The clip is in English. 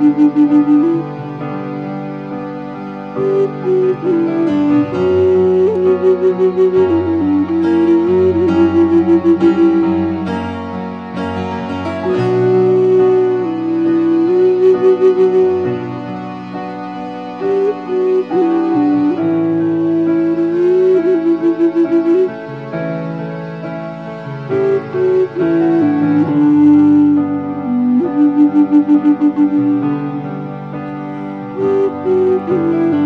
Thank you. you.